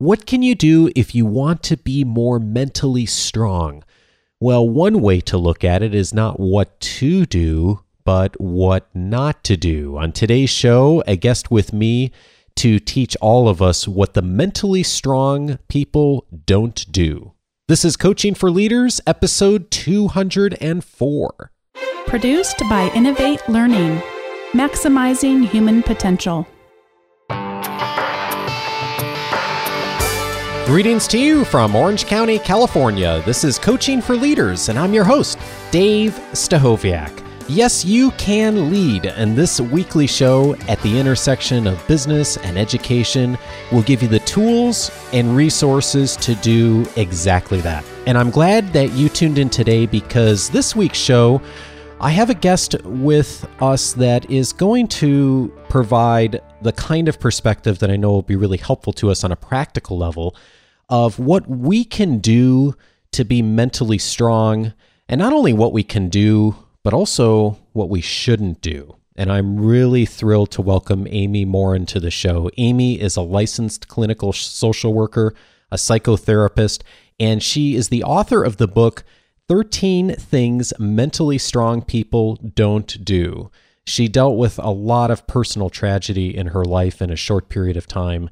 What can you do if you want to be more mentally strong? Well, one way to look at it is not what to do, but what not to do. On today's show, a guest with me to teach all of us what the mentally strong people don't do. This is Coaching for Leaders, episode 204. Produced by Innovate Learning, maximizing human potential. Greetings to you from Orange County, California. This is Coaching for Leaders, and I'm your host, Dave Stachowiak. Yes, you can lead, and this weekly show at the intersection of business and education will give you the tools and resources to do exactly that. And I'm glad that you tuned in today because this week's show, I have a guest with us that is going to provide the kind of perspective that I know will be really helpful to us on a practical level of what we can do to be mentally strong, and not only what we can do, but also what we shouldn't do. And I'm really thrilled to welcome Amy Morin to the show. Amy is a licensed clinical social worker, a psychotherapist, and she is the author of the book 13 Things Mentally Strong People Don't Do. She dealt with a lot of personal tragedy in her life in a short period of time.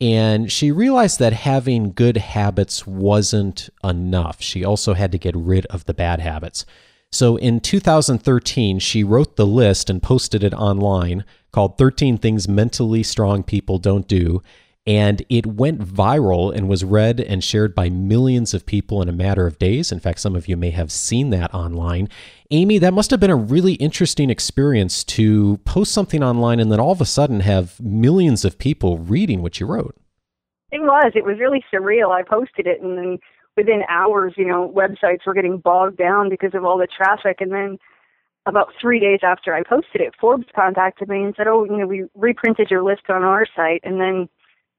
And she realized that having good habits wasn't enough. She also had to get rid of the bad habits. So in 2013, she wrote the list and posted it online called 13 Things Mentally Strong People Don't Do. And it went viral and was read and shared by millions of people in a matter of days. In fact, some of you may have seen that online. Amy, that must have been a really interesting experience to post something online and then all of a sudden have millions of people reading what you wrote. It was. It was really surreal. I posted it and then within hours, you know, websites were getting bogged down because of all the traffic. And then about three days after I posted it, Forbes contacted me and said, "Oh, you know, we reprinted your list on our site," and then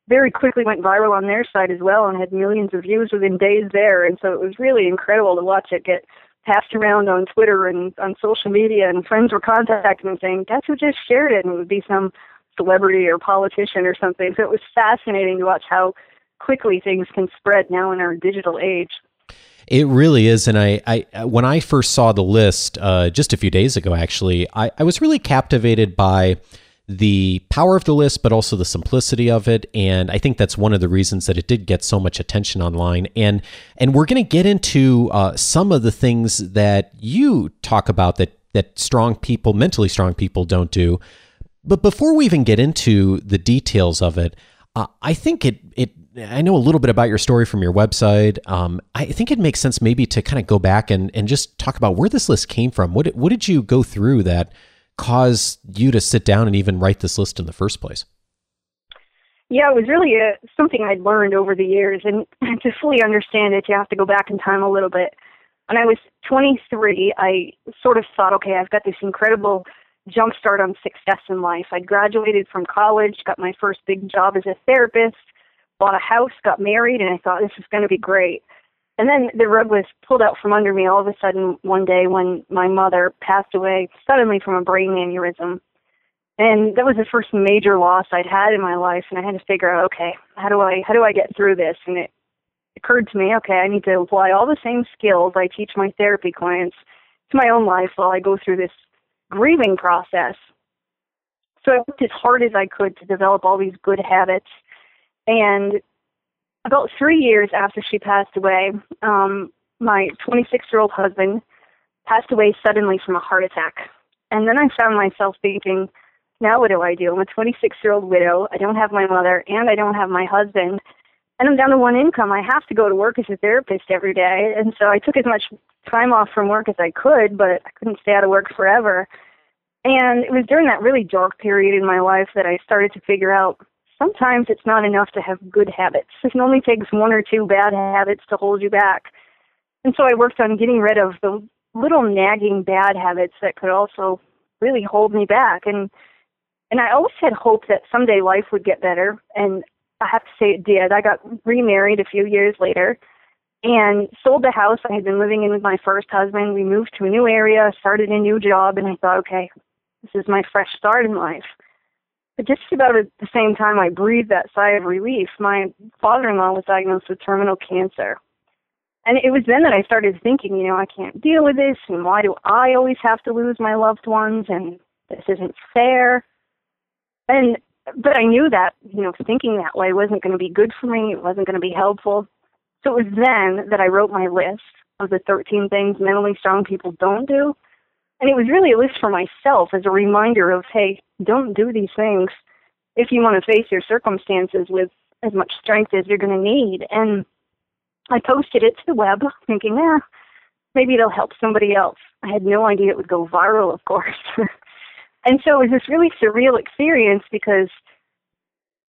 very quickly went viral on their site as well and had millions of views within days there. And so it was really incredible to watch it get passed around on Twitter and on social media. And friends were contacting me saying, "That's who just shared it," and it would be some celebrity or politician or something. So it was fascinating to watch how quickly things can spread now in our digital age. It really is, and I, I when I first saw the list uh, just a few days ago, actually, I, I was really captivated by the power of the list, but also the simplicity of it. And I think that's one of the reasons that it did get so much attention online. And and we're going to get into uh, some of the things that you talk about that that strong people, mentally strong people, don't do. But before we even get into the details of it, uh, I think it it I know a little bit about your story from your website. Um, I think it makes sense maybe to kind of go back and, and just talk about where this list came from. What what did you go through that caused you to sit down and even write this list in the first place? Yeah, it was really a, uh, something I'd learned over the years, and to fully understand it, you have to go back in time a little bit. When I was 23, I sort of thought, okay, I've got this incredible jump start on success in life. I'd graduated from college, got my first big job as a therapist, bought a house, got married, and I thought this is going to be great. And then the rug was pulled out from under me all of a sudden one day when my mother passed away suddenly from a brain aneurysm. And that was the first major loss I'd had in my life and I had to figure out, okay, how do I how do I get through this? And it occurred to me, okay, I need to apply all the same skills I teach my therapy clients to my own life while I go through this grieving process. So I worked as hard as I could to develop all these good habits and about three years after she passed away, um, my 26 year old husband passed away suddenly from a heart attack. And then I found myself thinking, now what do I do? I'm a 26 year old widow. I don't have my mother and I don't have my husband. And I'm down to one income. I have to go to work as a therapist every day. And so I took as much time off from work as I could, but I couldn't stay out of work forever. And it was during that really dark period in my life that I started to figure out sometimes it's not enough to have good habits. It only takes one or two bad habits to hold you back. And so I worked on getting rid of the little nagging bad habits that could also really hold me back. And and I always had hope that someday life would get better. And I have to say it did. I got remarried a few years later and sold the house I had been living in with my first husband. We moved to a new area, started a new job, and I thought, okay, this is my fresh start in life. But just about at the same time I breathed that sigh of relief, my father in law was diagnosed with terminal cancer. And it was then that I started thinking, you know, I can't deal with this, and why do I always have to lose my loved ones, and this isn't fair. And but I knew that, you know, thinking that way wasn't going to be good for me. It wasn't going to be helpful. So it was then that I wrote my list of the 13 things mentally strong people don't do. And it was really a list for myself as a reminder of, hey, don't do these things if you want to face your circumstances with as much strength as you're going to need. And I posted it to the web thinking, eh, maybe it'll help somebody else. I had no idea it would go viral, of course. and so it was this really surreal experience because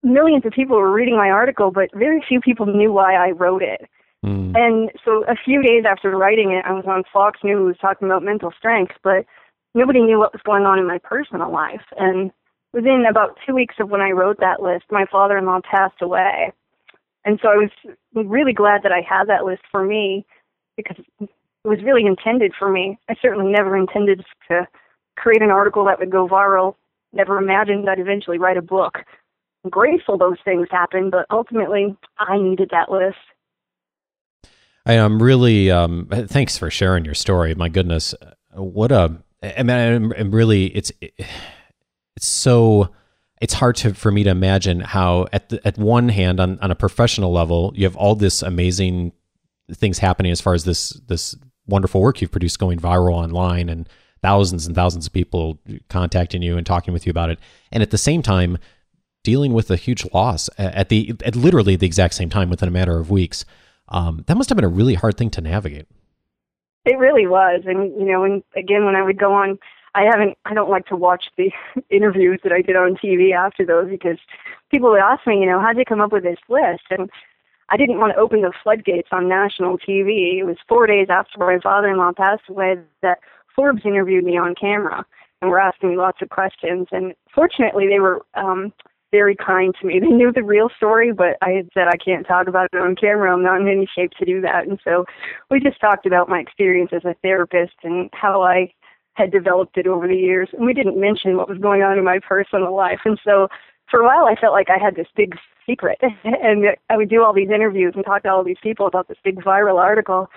millions of people were reading my article, but very few people knew why I wrote it. Mm. And so a few days after writing it, I was on Fox News talking about mental strength, but nobody knew what was going on in my personal life. And within about two weeks of when I wrote that list, my father in law passed away. And so I was really glad that I had that list for me because it was really intended for me. I certainly never intended to create an article that would go viral, never imagined I'd eventually write a book. I'm grateful those things happened, but ultimately I needed that list. I am really um, thanks for sharing your story. My goodness, what a I mean, I'm, I'm really it's it's so it's hard to for me to imagine how at the, at one hand on on a professional level you have all this amazing things happening as far as this this wonderful work you've produced going viral online and thousands and thousands of people contacting you and talking with you about it. And at the same time dealing with a huge loss at the at literally the exact same time within a matter of weeks um, that must have been a really hard thing to navigate. It really was, and you know, and again, when I would go on, I haven't, I don't like to watch the interviews that I did on TV after those because people would ask me, you know, how'd you come up with this list? And I didn't want to open the floodgates on national TV. It was four days after my father-in-law passed away that Forbes interviewed me on camera and were asking me lots of questions. And fortunately, they were um, very kind to me. They knew the real story, but I had said I can't talk about it on camera. I'm not in any shape to do that. And so we just talked about my experience as a therapist and how I had developed it over the years. And we didn't mention what was going on in my personal life. And so for a while, I felt like I had this big secret. and I would do all these interviews and talk to all these people about this big viral article.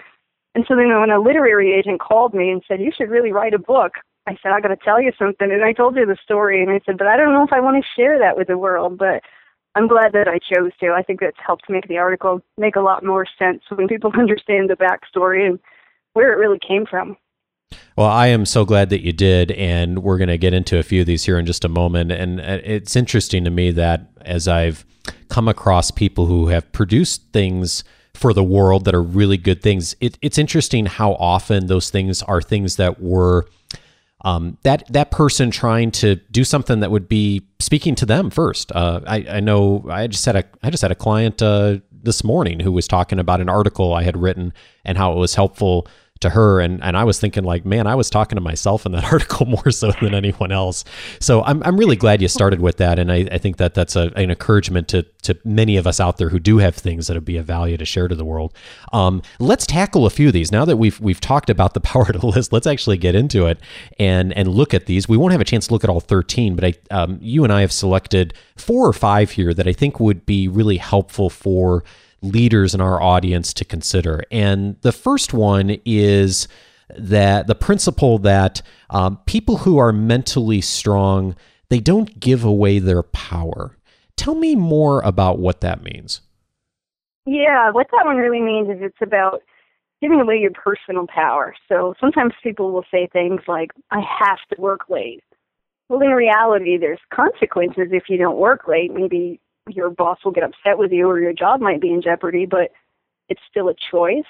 And so then when a literary agent called me and said, You should really write a book, I said, I got to tell you something. And I told her the story, and I said, but I don't know if I want to share that with the world. But I'm glad that I chose to. I think that's helped make the article make a lot more sense when people understand the backstory and where it really came from. Well, I am so glad that you did, and we're going to get into a few of these here in just a moment. And uh, it's interesting to me that as I've come across people who have produced things for the world that are really good things, it, it's interesting how often those things are things that were um, that that person trying to do something that would be speaking to them first. Uh, I, I know I just had a I just had a client uh, this morning who was talking about an article I had written and how it was helpful to her and and I was thinking like man I was talking to myself in that article more so than anyone else. So I'm, I'm really glad you started with that and I, I think that that's a, an encouragement to to many of us out there who do have things that would be of value to share to the world. Um, let's tackle a few of these. Now that we've we've talked about the power to list let's actually get into it and and look at these. We won't have a chance to look at all 13 but I um, you and I have selected four or five here that I think would be really helpful for leaders in our audience to consider. And the first one is that the principle that um, people who are mentally strong they don't give away their power. Tell me more about what that means. Yeah, what that one really means is it's about giving away your personal power. So sometimes people will say things like, I have to work late. Well, in reality, there's consequences if you don't work late. Maybe your boss will get upset with you or your job might be in jeopardy, but it's still a choice.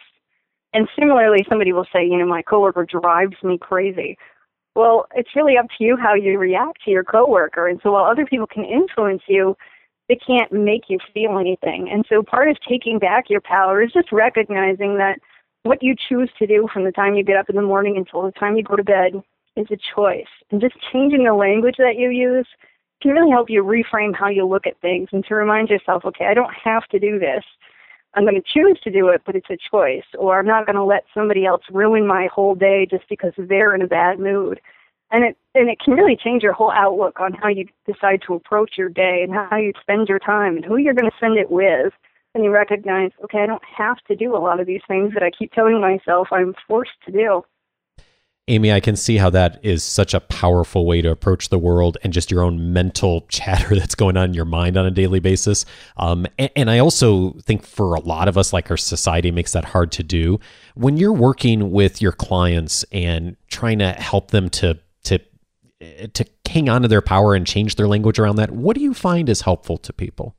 And similarly, somebody will say, you know, my coworker drives me crazy. Well, it's really up to you how you react to your coworker. And so while other people can influence you, they can't make you feel anything. And so part of taking back your power is just recognizing that what you choose to do from the time you get up in the morning until the time you go to bed is a choice. And just changing the language that you use can really help you reframe how you look at things and to remind yourself, okay, I don't have to do this. I'm going to choose to do it, but it's a choice. Or I'm not going to let somebody else ruin my whole day just because they're in a bad mood. and it and it can really change your whole outlook on how you decide to approach your day and how you spend your time and who you're going to spend it with and you recognize okay i don't have to do a lot of these things that i keep telling myself i'm forced to do Amy, I can see how that is such a powerful way to approach the world and just your own mental chatter that's going on in your mind on a daily basis. Um, and, and, I also think for a lot of us, like our society makes that hard to do. When you're working with your clients and trying to help them to to to hang on to their power and change their language around that, what do you find is helpful to people?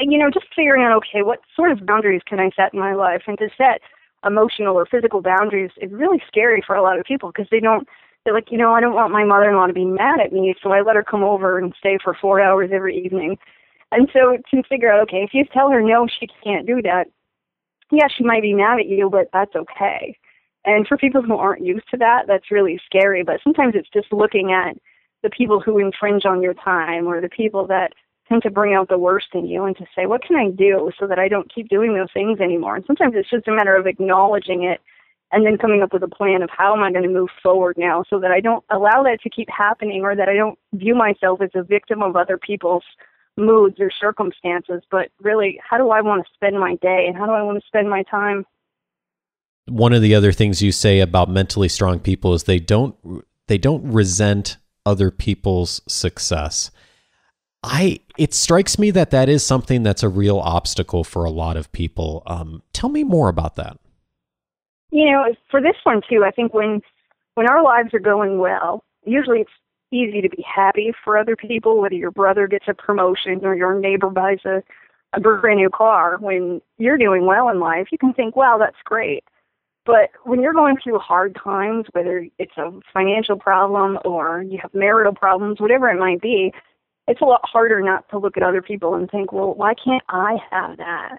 You know, just figuring out okay, what sort of boundaries can I set in my life, and to set emotional or physical boundaries is really scary for a lot of people because they don't they're like you know i don't want my mother-in-law to be mad at me so i let her come over and stay for four hours every evening. And so to figure out okay if you tell her no she can't do that yeah she might be mad at you but that's okay. And for people who aren't used to that that's really scary but sometimes it's just looking at the people who infringe on your time or the people that tend to bring out the worst in you and to say, what can I do so that I don't keep doing those things anymore? And sometimes it's just a matter of acknowledging it and then coming up with a plan of how am I going to move forward now so that I don't allow that to keep happening or that I don't view myself as a victim of other people's moods or circumstances, but really, how do I want to spend my day and how do I want to spend my time? One of the other things you say about mentally strong people is they don't they don't resent other people's success. I it strikes me that that is something that's a real obstacle for a lot of people. Um, tell me more about that. You know, for this one too, I think when when our lives are going well, usually it's easy to be happy for other people, whether your brother gets a promotion or your neighbor buys a, a brand new car. When you're doing well in life, you can think, wow, that's great. But when you're going through hard times, whether it's a financial problem or you have marital problems, whatever it might be, it's a lot harder not to look at other people and think, well, why can't I have that?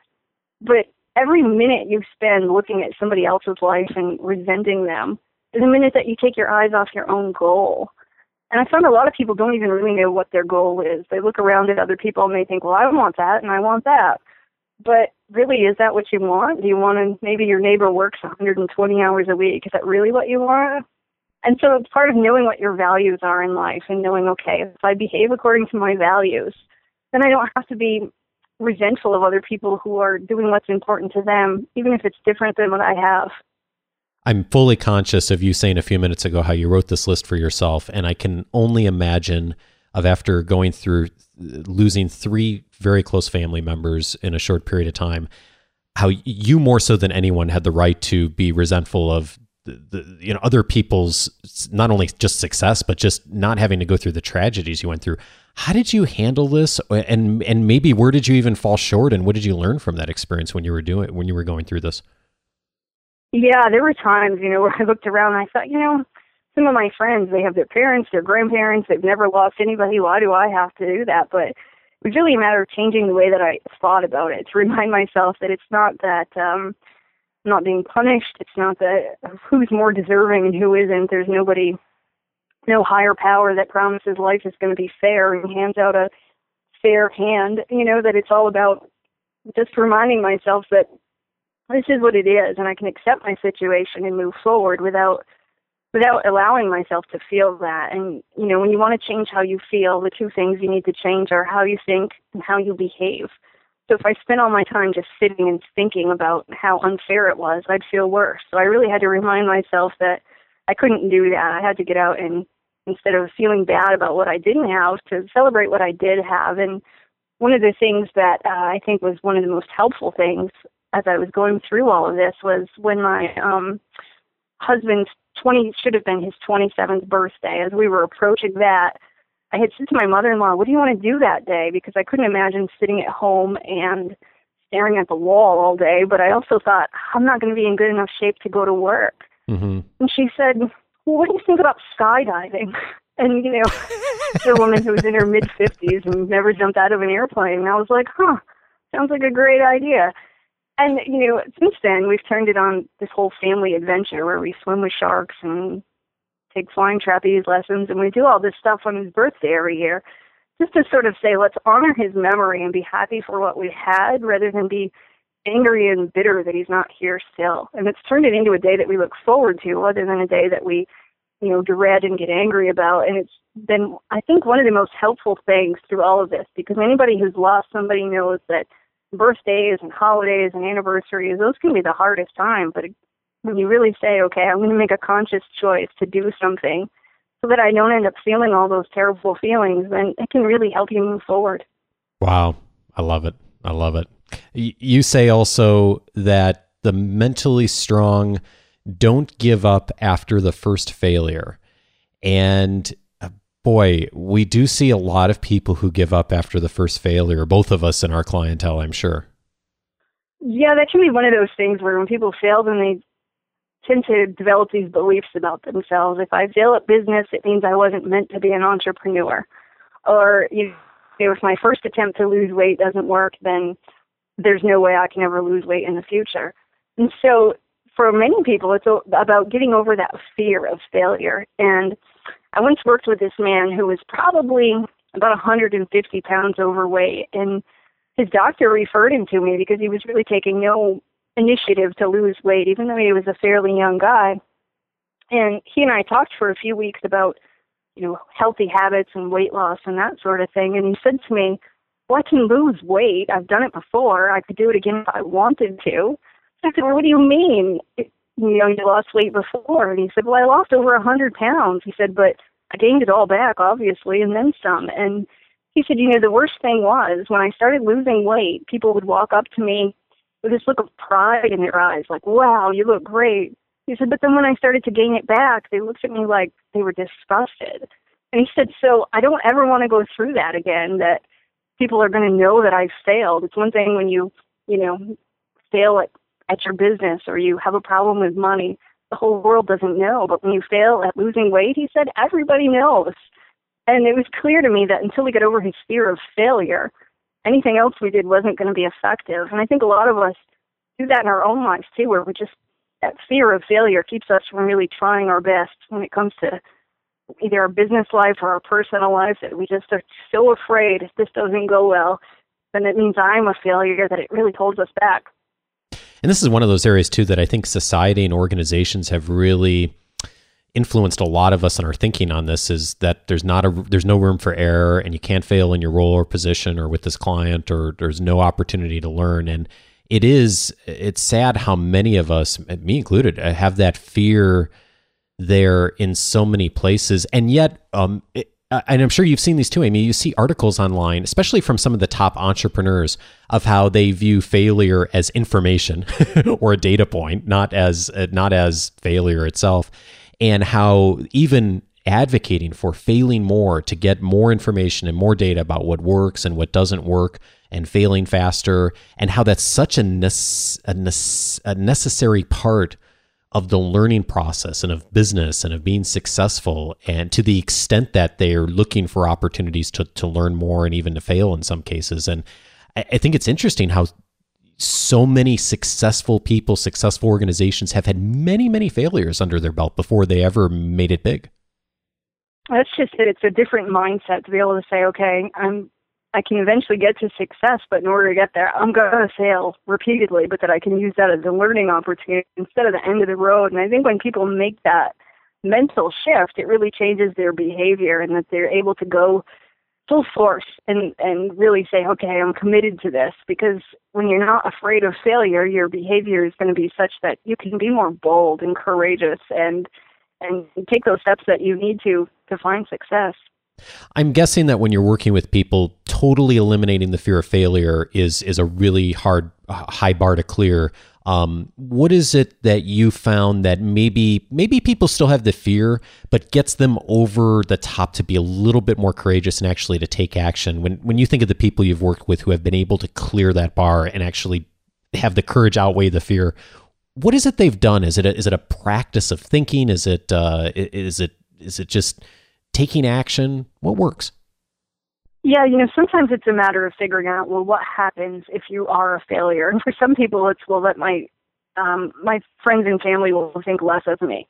But every minute you spend looking at somebody else's life and resenting them is a minute that you take your eyes off your own goal. And I found a lot of people don't even really know what their goal is. They look around at other people and they think, well, I want that and I want that. But really, is that what you want? Do you want to, maybe your neighbor works 120 hours a week. Is that really what you want? And so it's part of knowing what your values are in life and knowing, okay, if I behave according to my values, then I don't have to be resentful of other people who are doing what's important to them, even if it's different than what I have. I'm fully conscious of you saying a few minutes ago how you wrote this list for yourself, and I can only imagine of after going through losing three very close family members in a short period of time, how you more so than anyone had the right to be resentful of the, you know other people's not only just success but just not having to go through the tragedies you went through. How did you handle this? And and maybe where did you even fall short and what did you learn from that experience when you were doing when you were going through this? Yeah there were times you know where i looked around and i thought you know some of my friends they have their parents their grandparents they've never lost anybody. Why do i have to do that? But it was really a matter of changing the way that i thought about it to remind myself that it's not that um not being punished. It's not that who's more deserving and who isn't. There's nobody, no higher power that promises life is going to be fair and hands out a fair hand. You know, that it's all about just reminding myself that this is what it is and I can accept my situation and move forward without without allowing myself to feel that. And you know, when you want to change how you feel, the two things you need to change are how you think and how you behave. So if I spent all my time just sitting and thinking about how unfair it was, I'd feel worse. So I really had to remind myself that I couldn't do that. I had to get out and instead of feeling bad about what I didn't have, to celebrate what I did have. And one of the things that uh, I think was one of the most helpful things as I was going through all of this was when my um, husband's 20 should have been his 27th birthday. As we were approaching that, I had said to my mother-in-law, "What do you want to do that day?" Because I couldn't imagine sitting at home and staring at the wall all day. But I also thought I'm not going to be in good enough shape to go to work. Mm-hmm. And she said, "Well, what do you think about skydiving?" And you know, a woman who was in her mid 50s and never jumped out of an airplane. And I was like, "Huh, sounds like a great idea." And you know, since then we've turned it on this whole family adventure where we swim with sharks and take flying trapeze lessons, and we do all this stuff on his birthday every year, just to sort of say, let's honor his memory and be happy for what we had, rather than be angry and bitter that he's not here still. And it's turned it into a day that we look forward to, rather than a day that we you know, dread and get angry about. And it's been, I think, one of the most helpful things through all of this because anybody who's lost somebody knows that birthdays and holidays and anniversaries, those can be the hardest time. But when you really say, okay, I'm going to make a conscious choice to do something so that I don't end up feeling all those terrible feelings, then it can really help you move forward. Wow. I love it. I love it. You say also that the mentally strong don't give up after the first failure. And uh, boy, we do see a lot of people who give up after the first failure, both of us in our clientele, I'm sure. Yeah, that can be one of those things where when people fail, then they tend to develop these beliefs about themselves. If I fail at business, it means I wasn't meant to be an entrepreneur. Or you know, if my first attempt to lose weight doesn't work, then there's no way I can ever lose weight in the future. And so for many people, it's about getting over that fear of failure. And I once worked with this man who was probably about 150 pounds overweight, and his doctor referred him to me because he was really taking no initiative to lose weight, even though he was a fairly young guy. And he and I talked for a few weeks about, you know, healthy habits and weight loss and that sort of thing. And he said to me, Well, I can lose weight. I've done it before. I could do it again if I wanted to. I said, well, what do you mean? you know, you lost weight before. And he said, well, I lost over a hundred pounds. He said, but I gained it all back, obviously, and then some. And he said, you know, the worst thing was when I started losing weight, people would walk up to me with this look of pride in their eyes, like, wow, you look great. He said, but then when I started to gain it back, they looked at me like they were disgusted. And he said, so I don't ever want to go through that again, that people are going to know that I've failed. It's one thing when you, you know, fail at at your business or you have a problem with money, the whole world doesn't know. But when you fail at losing weight, he said, everybody knows. And it was clear to me that until we got over his fear of failure, anything else we did wasn't going to be effective. And I think a lot of us do that in our own lives too, where we just, that fear of failure keeps us from really trying our best when it comes to either our business life or our personal life that we just are so afraid if this doesn't go well, then it means I'm a failure that it really holds us back. And this is one of those areas too that I think society and organizations have really influenced a lot of us in our thinking on this is that there's not a there's no room for error and you can't fail in your role or position or with this client or there's no opportunity to learn. And it is it's sad how many of us me included have that fear there in so many places. And yet um it, and I'm sure you've seen these too, Amy. You see articles online, especially from some of the top entrepreneurs, of how they view failure as information or a data point, not as not as failure itself, and how even advocating for failing more to get more information and more data about what works and what doesn't work and failing faster and how that's such a, a, a necessary part of the learning process and of business and of being successful and to the extent that they're looking for opportunities to, to learn more and even to fail in some cases. And I, I think it's interesting how so many successful people successful organizations have had many many failures under their belt before they ever made it big that's just it it's a different mindset to be able to say okay i'm I can eventually get to success, but in order to get there, I'm going to fail repeatedly, but that I can use that as a learning opportunity instead of the end of the road. And I think when people make that mental shift, it really changes their behavior and that they're able to go full force and, and really say, okay, I'm committed to this. Because when you're not afraid of failure, your behavior is going to be such that you can be more bold and courageous and, and take those steps that you need to to find success. I'm guessing that when you're working with people, totally eliminating the fear of failure is is a really hard high bar to clear. Um, what is it that you found that maybe maybe people still have the fear, but gets them over the top to be a little bit more courageous and actually to take action? When when you think of the people you've worked with who have been able to clear that bar and actually have the courage outweigh the fear, what is it they've done? Is it a, is it a practice of thinking? Is it uh, is it is it just taking action? What works? Yeah, you know, sometimes it's a matter of figuring out, well, what happens if you are a failure? And for some people, it's, well, that my, um, my friends and family will think less of me.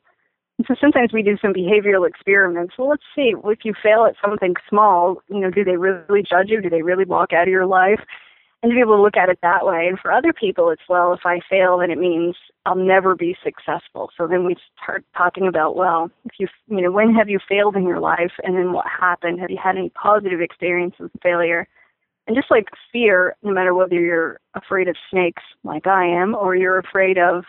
And so sometimes we do some behavioral experiments. Well, let's see, if you fail at something small, you know, do they really judge you? Do they really walk out of your life? And to be able to look at it that way. And for other people, it's well, if I fail, then it means I'll never be successful. So then we start talking about, well, if you, you know, when have you failed in your life, and then what happened? Have you had any positive experiences with failure? And just like fear, no matter whether you're afraid of snakes, like I am, or you're afraid of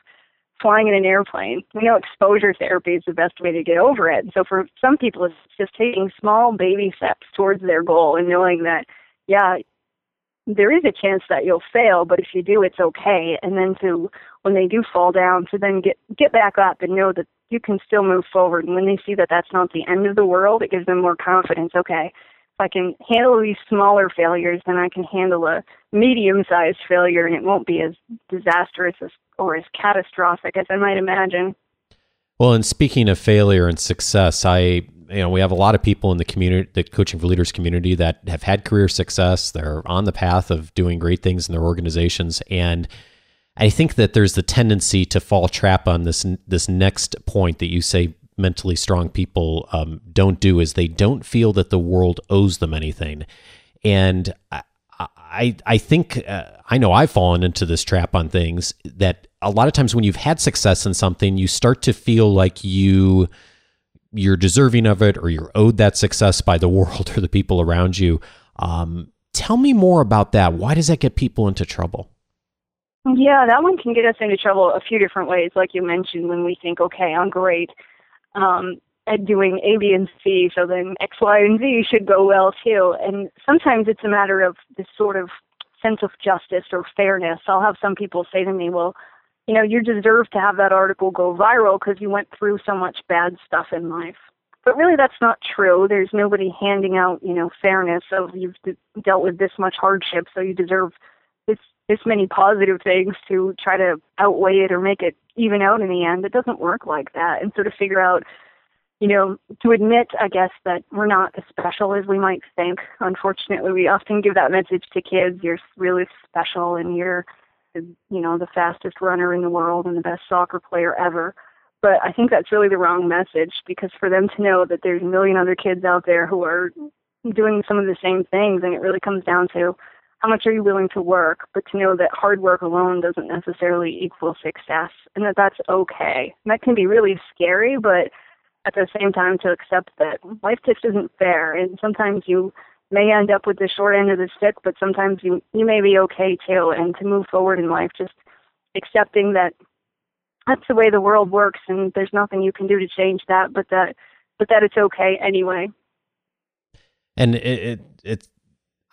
flying in an airplane, we know exposure therapy is the best way to get over it. So for some people, it's just taking small baby steps towards their goal and knowing that, yeah, there is a chance that you'll fail, but if you do, it's okay. And then to when they do fall down, to then get get back up and know that you can still move forward. And when they see that that's not the end of the world, it gives them more confidence. Okay, if I can handle these smaller failures, then I can handle a medium-sized failure, and it won't be as disastrous as, or as catastrophic as I might imagine. Well, and speaking of failure and success, I you know, we have a lot of people in the community, the coaching for leaders community that have had career success. They're on the path of doing great things in their organizations. And I think that there's the tendency to fall trap on this, this next point that you say mentally strong people um, don't do is they don't feel that the world owes them anything. And I, I, I think uh, I know I've fallen into this trap on things that a lot of times when you've had success in something, you start to feel like you you're deserving of it or you're owed that success by the world or the people around you. Um, tell me more about that. Why does that get people into trouble? Yeah, that one can get us into trouble a few different ways. Like you mentioned, when we think, okay, I'm great um, at doing A, B, and C, so then X, Y, and Z should go well too. And sometimes it's a matter of this sort of sense of justice or fairness. I'll have some people say to me, well, you know, you deserve to have that article go viral because you went through so much bad stuff in life. But really, that's not true. There's nobody handing out, you know, fairness of you've dealt with this much hardship, so you deserve this this many positive things to try to outweigh it or make it even out in the end. It doesn't work like that. And so to figure out, you know, to admit, I guess, that we're not as special as we might think. Unfortunately, we often give that message to kids. You're really special, and you're you know, the fastest runner in the world and the best soccer player ever. But I think that's really the wrong message because for them to know that there's a million other kids out there who are doing some of the same things, and it really comes down to how much are you willing to work, but to know that hard work alone doesn't necessarily equal success, and that that's okay. And that can be really scary, but at the same time to accept that life just isn't fair, and sometimes you may end up with the short end of the stick, but sometimes you you may be okay too. And to move forward in life, just accepting that that's the way the world works, and there's nothing you can do to change that, but that but that it's okay anyway. And it it, it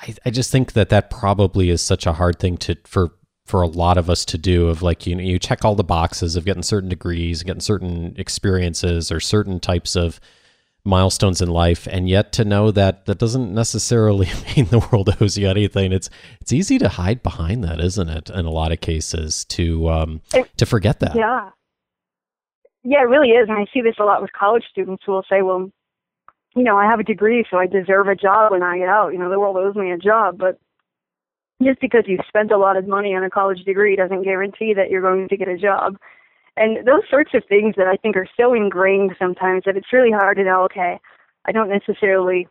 I I just think that that probably is such a hard thing to for for a lot of us to do of like you know you check all the boxes of getting certain degrees getting certain experiences or certain types of milestones in life and yet to know that that doesn't necessarily mean the world owes you anything. It's it's easy to hide behind that isn't it in a lot of cases to um it, to forget that. Yeah. Yeah it really is and i see this a lot with college students who will say well you know i have a degree so i deserve a job when i get out. You know the world owes me a job. But just because you spent a lot of money on a college degree doesn't guarantee that you're going to get a job and those sorts of things that I think are so ingrained sometimes that it's really hard to know, okay, I don't necessarily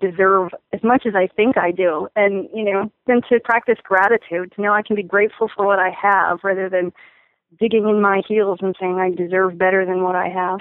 deserve as much as I think I do. And, you know, then to practice gratitude, to know I can be grateful for what I have rather than digging in my heels and saying I deserve better than what I have.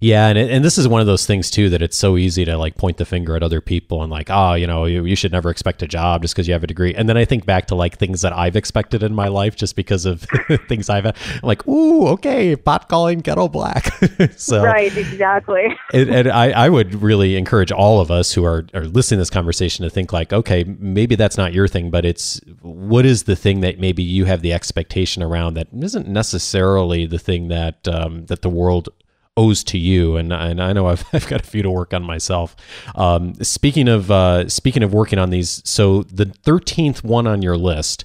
Yeah, and it, and this is one of those things too that it's so easy to like point the finger at other people and like, oh, you know, you, you should never expect a job just because you have a degree. And then I think back to like things that I've expected in my life just because of things I've had. I'm like, ooh, okay, pot calling kettle black. so right, exactly. and, and I, I would really encourage all of us who are are listening to this conversation to think like, okay, maybe that's not your thing, but it's what is the thing that maybe you have the expectation around that isn't necessarily the thing that um, that the world owes to you, and and I know I've, I've got a few to work on myself. Um, speaking of uh, speaking of working on these, so the thirteenth one on your list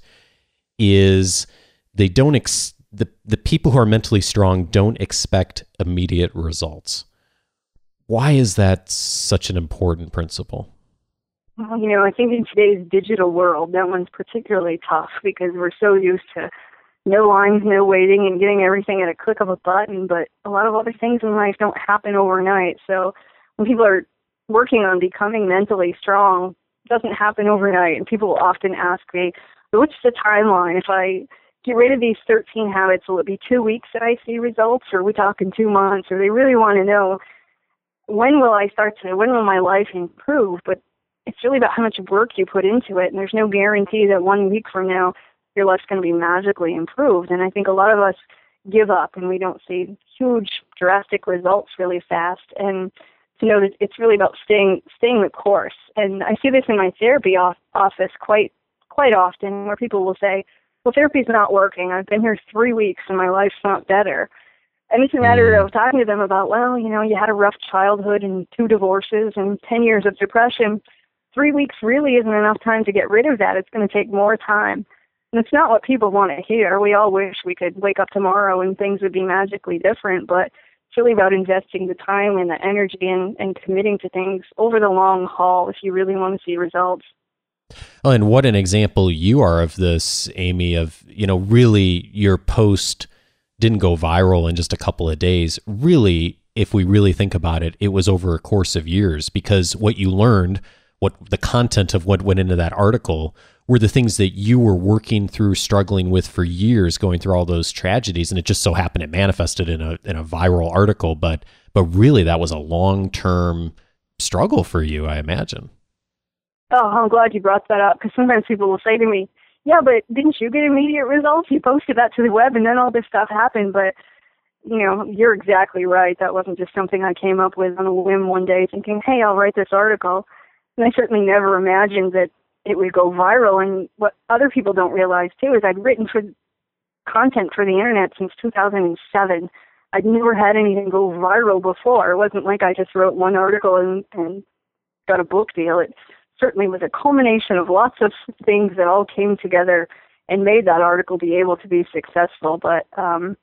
is they don't ex- the the people who are mentally strong don't expect immediate results. Why is that such an important principle? Well, you know, I think in today's digital world, that one's particularly tough because we're so used to no lines, no waiting, and getting everything at a click of a button. But a lot of other things in life don't happen overnight. So when people are working on becoming mentally strong, it doesn't happen overnight. And people often ask me, what's the timeline? If I get rid of these 13 habits, will it be two weeks that I see results, or are we talking two months? Or they really want to know when will I start to, when will my life improve? But it's really about how much work you put into it, and there's no guarantee that one week from now your life's going to be magically improved. And I think a lot of us give up and we don't see huge, drastic results really fast. And to know that it's really about staying staying the course. And I see this in my therapy off, office quite quite often, where people will say, "Well, therapy's not working. I've been here three weeks and my life's not better." And it's a matter mm. of talking to them about, well, you know, you had a rough childhood and two divorces and 10 years of depression. Three weeks really isn't enough time to get rid of that. It's going to take more time. It's not what people want to hear. We all wish we could wake up tomorrow and things would be magically different, but it's really about investing the time and the energy and, and committing to things over the long haul if you really want to see results. Oh, and what an example you are of this, Amy, of, you know, really your post didn't go viral in just a couple of days. Really, if we really think about it, it was over a course of years because what you learned, what the content of what went into that article were the things that you were working through, struggling with for years, going through all those tragedies, and it just so happened it manifested in a in a viral article. But but really, that was a long term struggle for you, I imagine. Oh, I'm glad you brought that up because sometimes people will say to me, "Yeah, but didn't you get immediate results? You posted that to the web, and then all this stuff happened." But you know, you're exactly right. That wasn't just something I came up with on a whim one day, thinking, "Hey, I'll write this article." And I certainly never imagined that it would go viral. And what other people don't realize too is I'd written for content for the internet since 2007. I'd never had anything go viral before. It wasn't like I just wrote one article and, and got a book deal. It certainly was a culmination of lots of things that all came together and made that article be able to be successful. But um,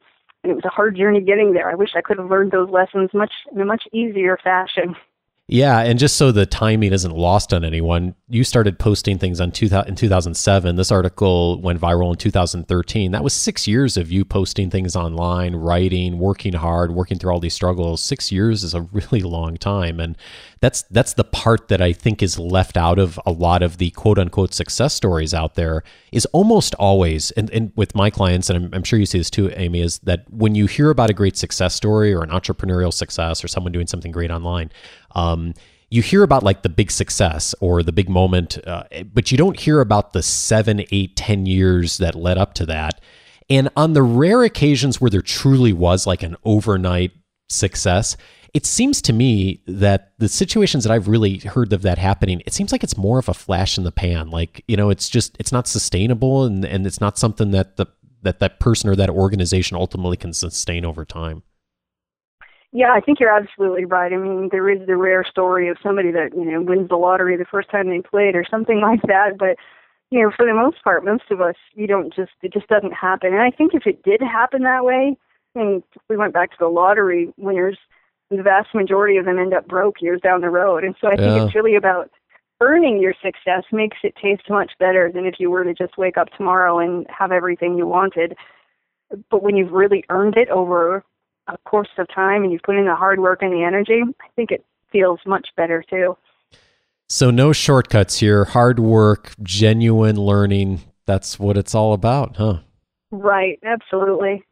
it was a hard journey getting there. I wish I could have learned those lessons much in a much easier fashion. Yeah, and just so the timing isn't lost on anyone, you started posting things on two, in 2007. This article went viral in 2013. That was six years of you posting things online, writing, working hard, working through all these struggles. Six years is a really long time, and that's that's the part that I think is left out of a lot of the quote unquote success stories out there. Is almost always, and, and with my clients, and I'm, I'm sure you see this too, Amy, is that when you hear about a great success story or an entrepreneurial success or someone doing something great online um, you hear about like the big success or the big moment, uh, but you don't hear about the seven, eight, ten years that led up to that. And on the rare occasions where there truly was like an overnight success, it seems to me that the situations that I've really heard of that happening, it seems like it's more of a flash in the pan. Like, you know, it's just it's not sustainable and, and it's not something that the that that person or that organization ultimately can sustain over time. Yeah, I think you're absolutely right. I mean, there is the rare story of somebody that, you know, wins the lottery the first time they played or something like that, but you know, for the most part, most of us, you don't just, it just doesn't happen. And I think if it did happen that way, and we went back to the lottery winners, the vast majority of them end up broke years down the road. And so I think yeah. it's really about earning your success makes it taste much better than if you were to just wake up tomorrow and have everything you wanted. But when you've really earned it over a course of time and you've put in the hard work and the energy, I think it feels much better too. So, no shortcuts here. Hard work, genuine learning. That's what it's all about, huh? Right, absolutely.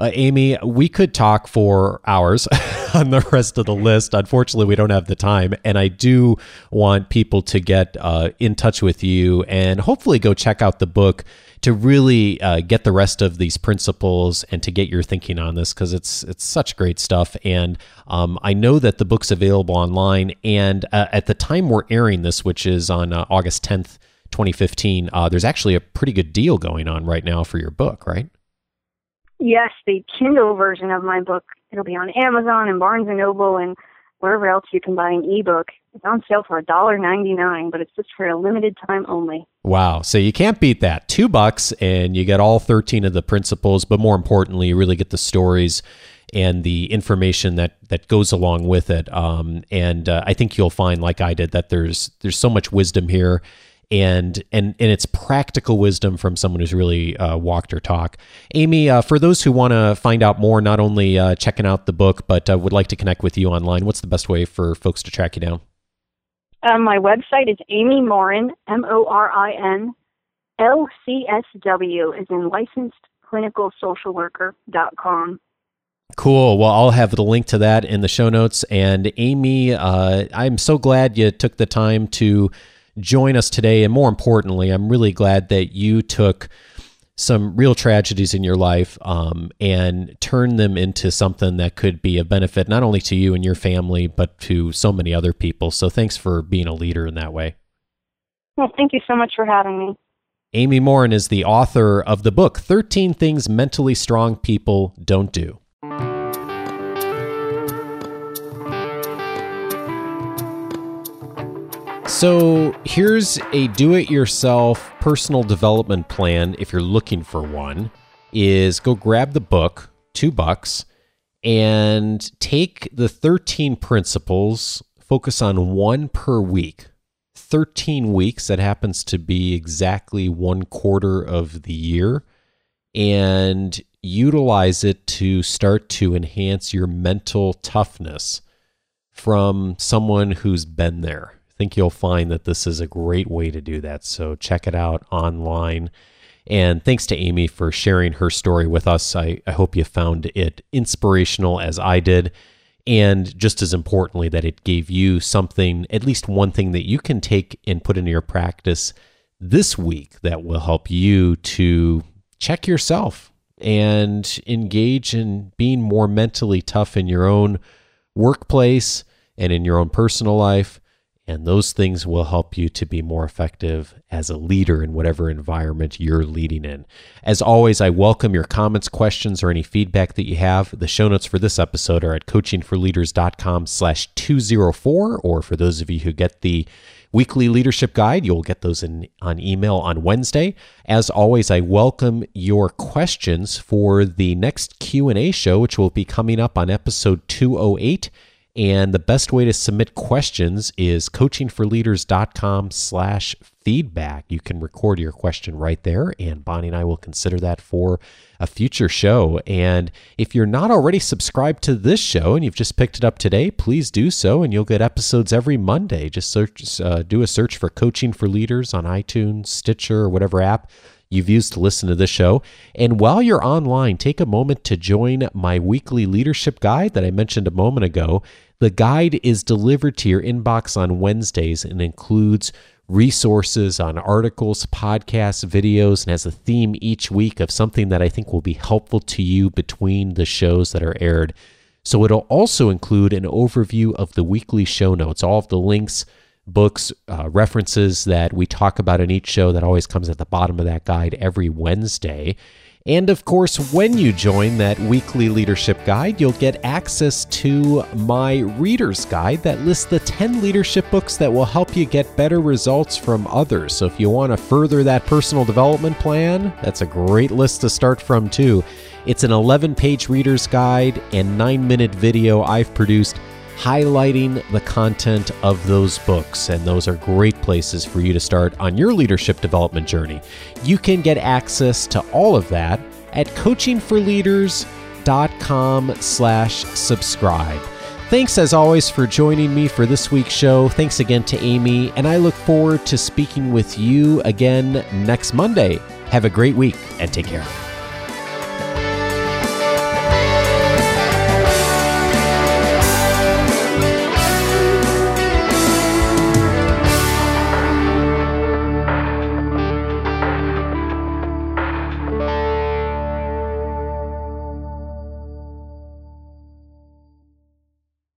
Uh, Amy, we could talk for hours on the rest of the list. Unfortunately, we don't have the time. And I do want people to get uh, in touch with you and hopefully go check out the book to really uh, get the rest of these principles and to get your thinking on this because it's it's such great stuff. And um, I know that the book's available online. And uh, at the time we're airing this, which is on uh, August 10th, 2015, uh, there's actually a pretty good deal going on right now for your book, right? Yes, the Kindle version of my book. It'll be on Amazon and Barnes and Noble and wherever else you can buy an ebook. It's on sale for $1.99, but it's just for a limited time only. Wow. So you can't beat that. Two bucks, and you get all 13 of the principles, but more importantly, you really get the stories and the information that that goes along with it. Um, and uh, I think you'll find, like I did, that there's there's so much wisdom here and and and it's practical wisdom from someone who's really uh, walked her talk. Amy, uh, for those who want to find out more, not only uh, checking out the book, but uh, would like to connect with you online, what's the best way for folks to track you down? Um, my website is Amy Morin, M O R I N L C S W, is in licensed clinical social worker worker.com. Cool. Well, I'll have the link to that in the show notes. And Amy, uh, I'm so glad you took the time to join us today. And more importantly, I'm really glad that you took some real tragedies in your life um, and turn them into something that could be a benefit not only to you and your family, but to so many other people. So thanks for being a leader in that way. Well, thank you so much for having me. Amy Morin is the author of the book 13 Things Mentally Strong People Don't Do. So here's a do-it-yourself personal development plan if you're looking for one is go grab the book, 2 bucks, and take the 13 principles, focus on one per week. 13 weeks that happens to be exactly one quarter of the year and utilize it to start to enhance your mental toughness from someone who's been there think you'll find that this is a great way to do that. So check it out online. And thanks to Amy for sharing her story with us. I, I hope you found it inspirational as I did. And just as importantly, that it gave you something, at least one thing that you can take and put into your practice this week that will help you to check yourself and engage in being more mentally tough in your own workplace and in your own personal life and those things will help you to be more effective as a leader in whatever environment you're leading in. As always, I welcome your comments, questions, or any feedback that you have. The show notes for this episode are at coachingforleaders.com slash 204, or for those of you who get the weekly leadership guide, you'll get those in on email on Wednesday. As always, I welcome your questions for the next Q&A show, which will be coming up on episode 208. And the best way to submit questions is coachingforleaders.com slash feedback. You can record your question right there, and Bonnie and I will consider that for a future show. And if you're not already subscribed to this show and you've just picked it up today, please do so, and you'll get episodes every Monday. Just search, uh, do a search for Coaching for Leaders on iTunes, Stitcher, or whatever app you've used to listen to this show. And while you're online, take a moment to join my weekly leadership guide that I mentioned a moment ago. The guide is delivered to your inbox on Wednesdays and includes resources on articles, podcasts, videos, and has a theme each week of something that I think will be helpful to you between the shows that are aired. So it'll also include an overview of the weekly show notes, all of the links books, uh, references that we talk about in each show that always comes at the bottom of that guide every Wednesday. And of course, when you join that weekly leadership guide, you'll get access to my reader's guide that lists the 10 leadership books that will help you get better results from others. So if you want to further that personal development plan, that's a great list to start from, too. It's an 11 page reader's guide and 9 minute video I've produced highlighting the content of those books. And those are great places for you to start on your leadership development journey. You can get access to all of that at coachingforleaders.com slash subscribe. Thanks as always for joining me for this week's show. Thanks again to Amy, and I look forward to speaking with you again next Monday. Have a great week and take care.